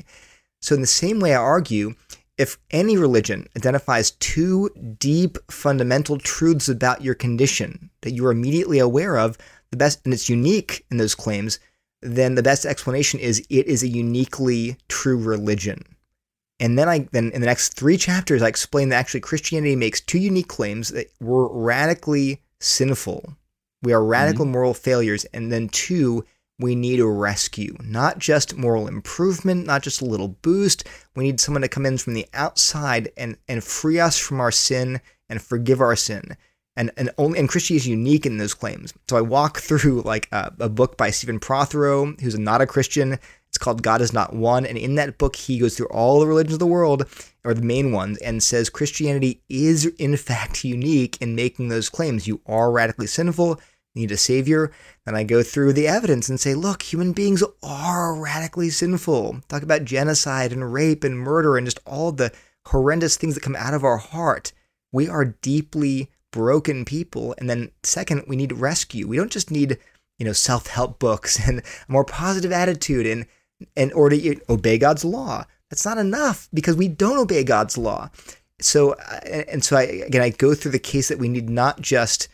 Speaker 3: So in the same way, I argue, if any religion identifies two deep fundamental truths about your condition that you are immediately aware of, the best and it's unique in those claims, then the best explanation is it is a uniquely true religion. And then I then in the next three chapters I explain that actually Christianity makes two unique claims that we're radically sinful. We are radical mm-hmm. moral failures, and then two, we need a rescue. Not just moral improvement, not just a little boost. We need someone to come in from the outside and, and free us from our sin and forgive our sin and and only and Christianity is unique in those claims. So I walk through like a, a, book by Stephen Prothero, who's not a Christian. It's called God is Not One, and in that book he goes through all the religions of the world, or the main ones, and says Christianity is in fact unique in making those claims. You are radically sinful. Need a savior. Then I go through the evidence and say, look, human beings are radically sinful. Talk about genocide and rape and murder and just all the horrendous things that come out of our heart. We are deeply broken people. And then second, we need rescue. We don't just need, you know, self-help books and a more positive attitude and in order to obey God's law. That's not enough because we don't obey God's law. So and so I again I go through the case that we need not just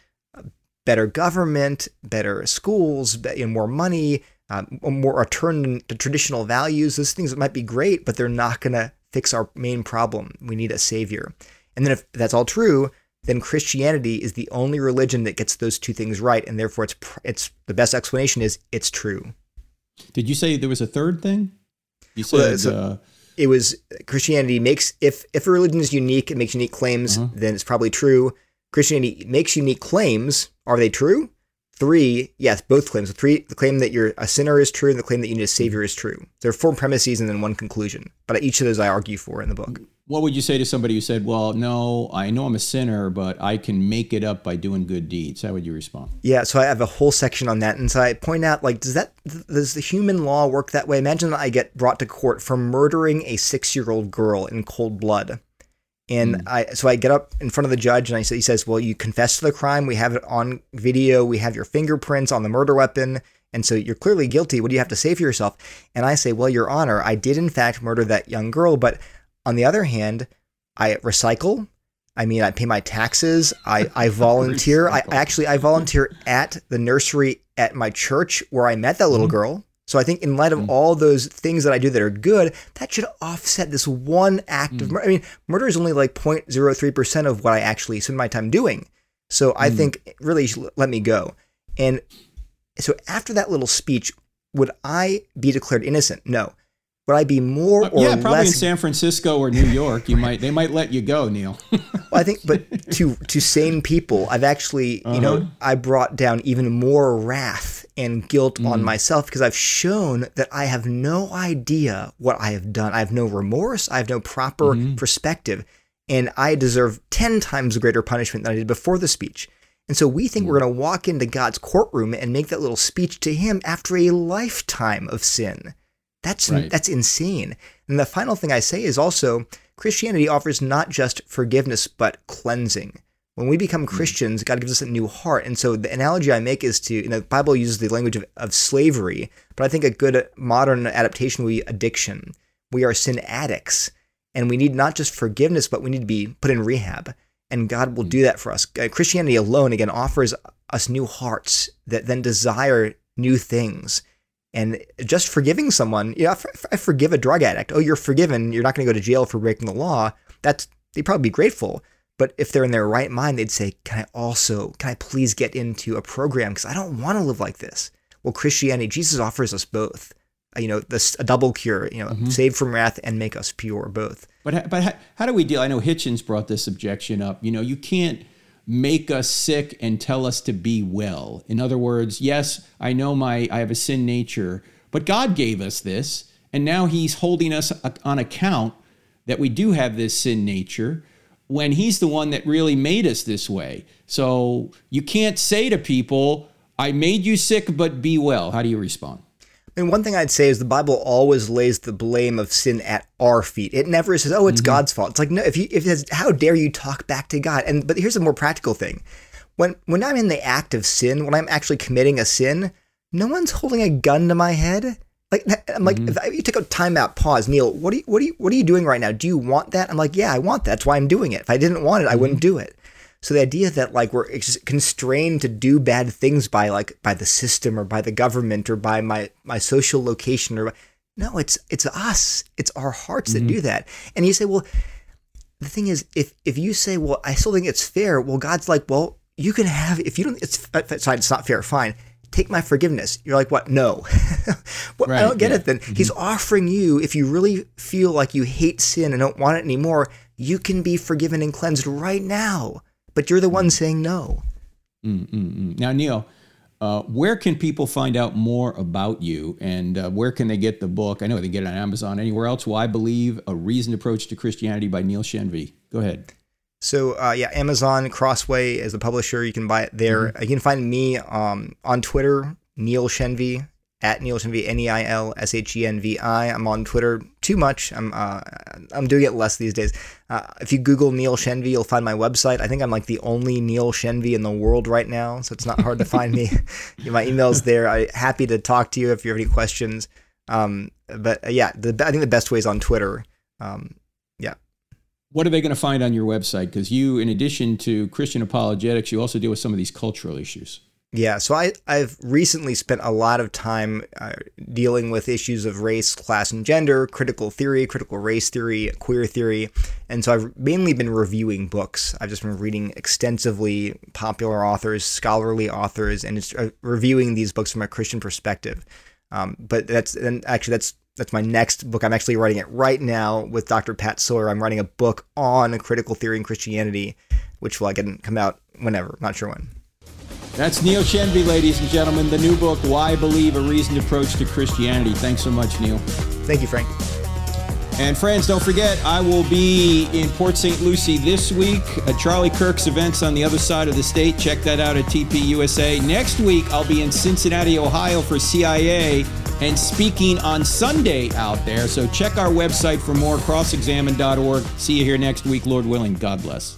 Speaker 3: better government, better schools, know, more money, um, more return to traditional values. Those things might be great, but they're not going to fix our main problem. We need a savior. And then if that's all true, then Christianity is the only religion that gets those two things right, and therefore it's it's the best explanation is it's true.
Speaker 2: Did you say there was a third thing? You said well, so uh,
Speaker 3: it was Christianity makes if if a religion is unique, it makes unique claims, uh-huh. then it's probably true. Christianity makes unique claims. Are they true? Three, yes, both claims. Three, the claim that you're a sinner is true, and the claim that you need a savior is true. There are four premises and then one conclusion. But each of those I argue for in the book
Speaker 2: what would you say to somebody who said, "Well, no, I know I'm a sinner, but I can make it up by doing good deeds"? How would you respond?
Speaker 3: Yeah, so I have a whole section on that, and so I point out, like, does that does the human law work that way? Imagine that I get brought to court for murdering a six year old girl in cold blood, and mm. I so I get up in front of the judge, and I say, he says, "Well, you confess to the crime. We have it on video. We have your fingerprints on the murder weapon." And so you're clearly guilty. What do you have to say for yourself? And I say, Well, Your Honor, I did in fact murder that young girl, but on the other hand, I recycle. I mean, I pay my taxes. I, I volunteer. I actually I volunteer at the nursery at my church where I met that little mm-hmm. girl. So I think in light of mm-hmm. all those things that I do that are good, that should offset this one act mm-hmm. of mm. murder. I mean, murder is only like 0.03% of what I actually spend my time doing. So I mm. think really let me go. And so after that little speech, would I be declared innocent? No would I be more or
Speaker 2: yeah, probably
Speaker 3: less...
Speaker 2: in San Francisco or New York, you might they might let you go, Neil.
Speaker 3: well, I think, but to to sane people, I've actually, uh-huh. you know, uh-huh. I brought down even more wrath and guilt mm. on myself because I've shown that I have no idea what I have done. I have no remorse. I have no proper mm. perspective, and I deserve ten times greater punishment than I did before the speech. And so we think mm. we're going to walk into God's courtroom and make that little speech to Him after a lifetime of sin. That's right. that's insane. And the final thing I say is also Christianity offers not just forgiveness, but cleansing. When we become
Speaker 2: Hmm.
Speaker 3: Christians, God gives us a new heart. And so the analogy I make is to, you know, the Bible uses the language of, of slavery, but I think a good modern adaptation would be addiction. We are sin addicts, and we need not just forgiveness, but we need to be put in rehab. And God will do that for us. Uh, Christianity alone, again, offers us new hearts that then desire new things. And just forgiving someone, you know, I forgive a drug addict, oh, you're forgiven. You're not going to go to jail for breaking the law. That's they'd probably be grateful. But if they're in their right mind, they'd say, "Can I also, can I please get into a program because I don't want to live like this?" Well, Christianity, Jesus offers us both. Uh, You know, this a double cure. You know, save from wrath and make us pure, both.
Speaker 2: But but ha- how do we deal? I know Hitchens brought this objection up. You know, you can't make us sick and tell us to be well. In other words, yes, I know my I have a sin nature, but God gave us this, and now He's holding us on account that we do have this sin nature when He's the one that really made us this way. So you can't say to people, "I made you sick, but be well." How do you respond?
Speaker 3: Mean, one thing I'd say is the Bible always lays the blame of sin at our feet. It never says, "Oh, it's mm-hmm. God's fault." It's like, no, if you if it's how dare you talk back to God? And but here's a more practical thing: when when I'm in the act of sin, when I'm actually committing a sin, no one's holding a gun to my head. Like I'm like, mm-hmm. if I, you take a time out, pause, Neil. What are you what are you what are you doing right now? Do you want that? I'm like, yeah, I want that. That's why I'm doing it. If I didn't want it, I mm-hmm. wouldn't do it. So the idea that like we're ex- constrained to do bad things by like by the system or by the government or by my my social location or no, it's it's us. It's our hearts that mm-hmm. do that. And you say, well, the thing is, if if you say, well, I still think it's fair, well, God's like, well, you can have if you don't. It's uh, fine. It's not fair. Fine. Take my forgiveness. You're like, what? No. well, I don't get
Speaker 2: yeah.
Speaker 3: it. Then He's mm-hmm. offering you, if you really feel like you hate sin and don't want it anymore, you can be forgiven and cleansed right now. But you're the one saying no.
Speaker 2: Mm-mm-mm. Now, Neil, uh, where can people find out more about you and uh, where can they get the book? I know they can get it on Amazon. Anywhere else? Well, I believe A Reasoned Approach to Christianity by Neil Shenvi. Go ahead.
Speaker 3: So uh, yeah, Amazon Crossway is the publisher. You can buy it there. You can find me um, on Twitter, Neil Shenvi at Neil Shenvi, N E I L S H E N V I. I'm on Twitter too much. I'm uh, I'm doing it less these days. Uh, if you Google Neil Shenvi, you'll find my website. I think I'm like the only Neil Shenvi in the world right now, so it's not hard to find me. my email's there. I'm happy to talk to you if you have any questions. Um, but uh, yeah, the, I think the best way is on Twitter. Um, yeah.
Speaker 2: What are they going to find on your website? Because you, in addition to Christian apologetics, you also deal with some of these cultural issues.
Speaker 3: Yeah, so I, I've recently spent a lot of time uh, dealing with issues of race, class, and gender, critical theory, critical race theory, queer theory. And so I've mainly been reviewing books. I've just been reading extensively popular authors, scholarly authors, and it's, uh, reviewing these books from a Christian perspective. Um, but that's, and actually, that's that's my next book. I'm actually writing it right now with Dr. Pat Sawyer. I'm writing a book on critical theory and Christianity, which will again come out whenever. Not sure when.
Speaker 2: That's Neil Shenvi, ladies and gentlemen. The new book, Why Believe A Reasoned Approach to Christianity. Thanks so much, Neil.
Speaker 3: Thank you, Frank.
Speaker 2: And friends, don't forget, I will be in Port St. Lucie this week at Charlie Kirk's events on the other side of the state. Check that out at TPUSA. Next week, I'll be in Cincinnati, Ohio for CIA and speaking on Sunday out there. So check our website for more, crossexamine.org. See you here next week, Lord willing. God bless.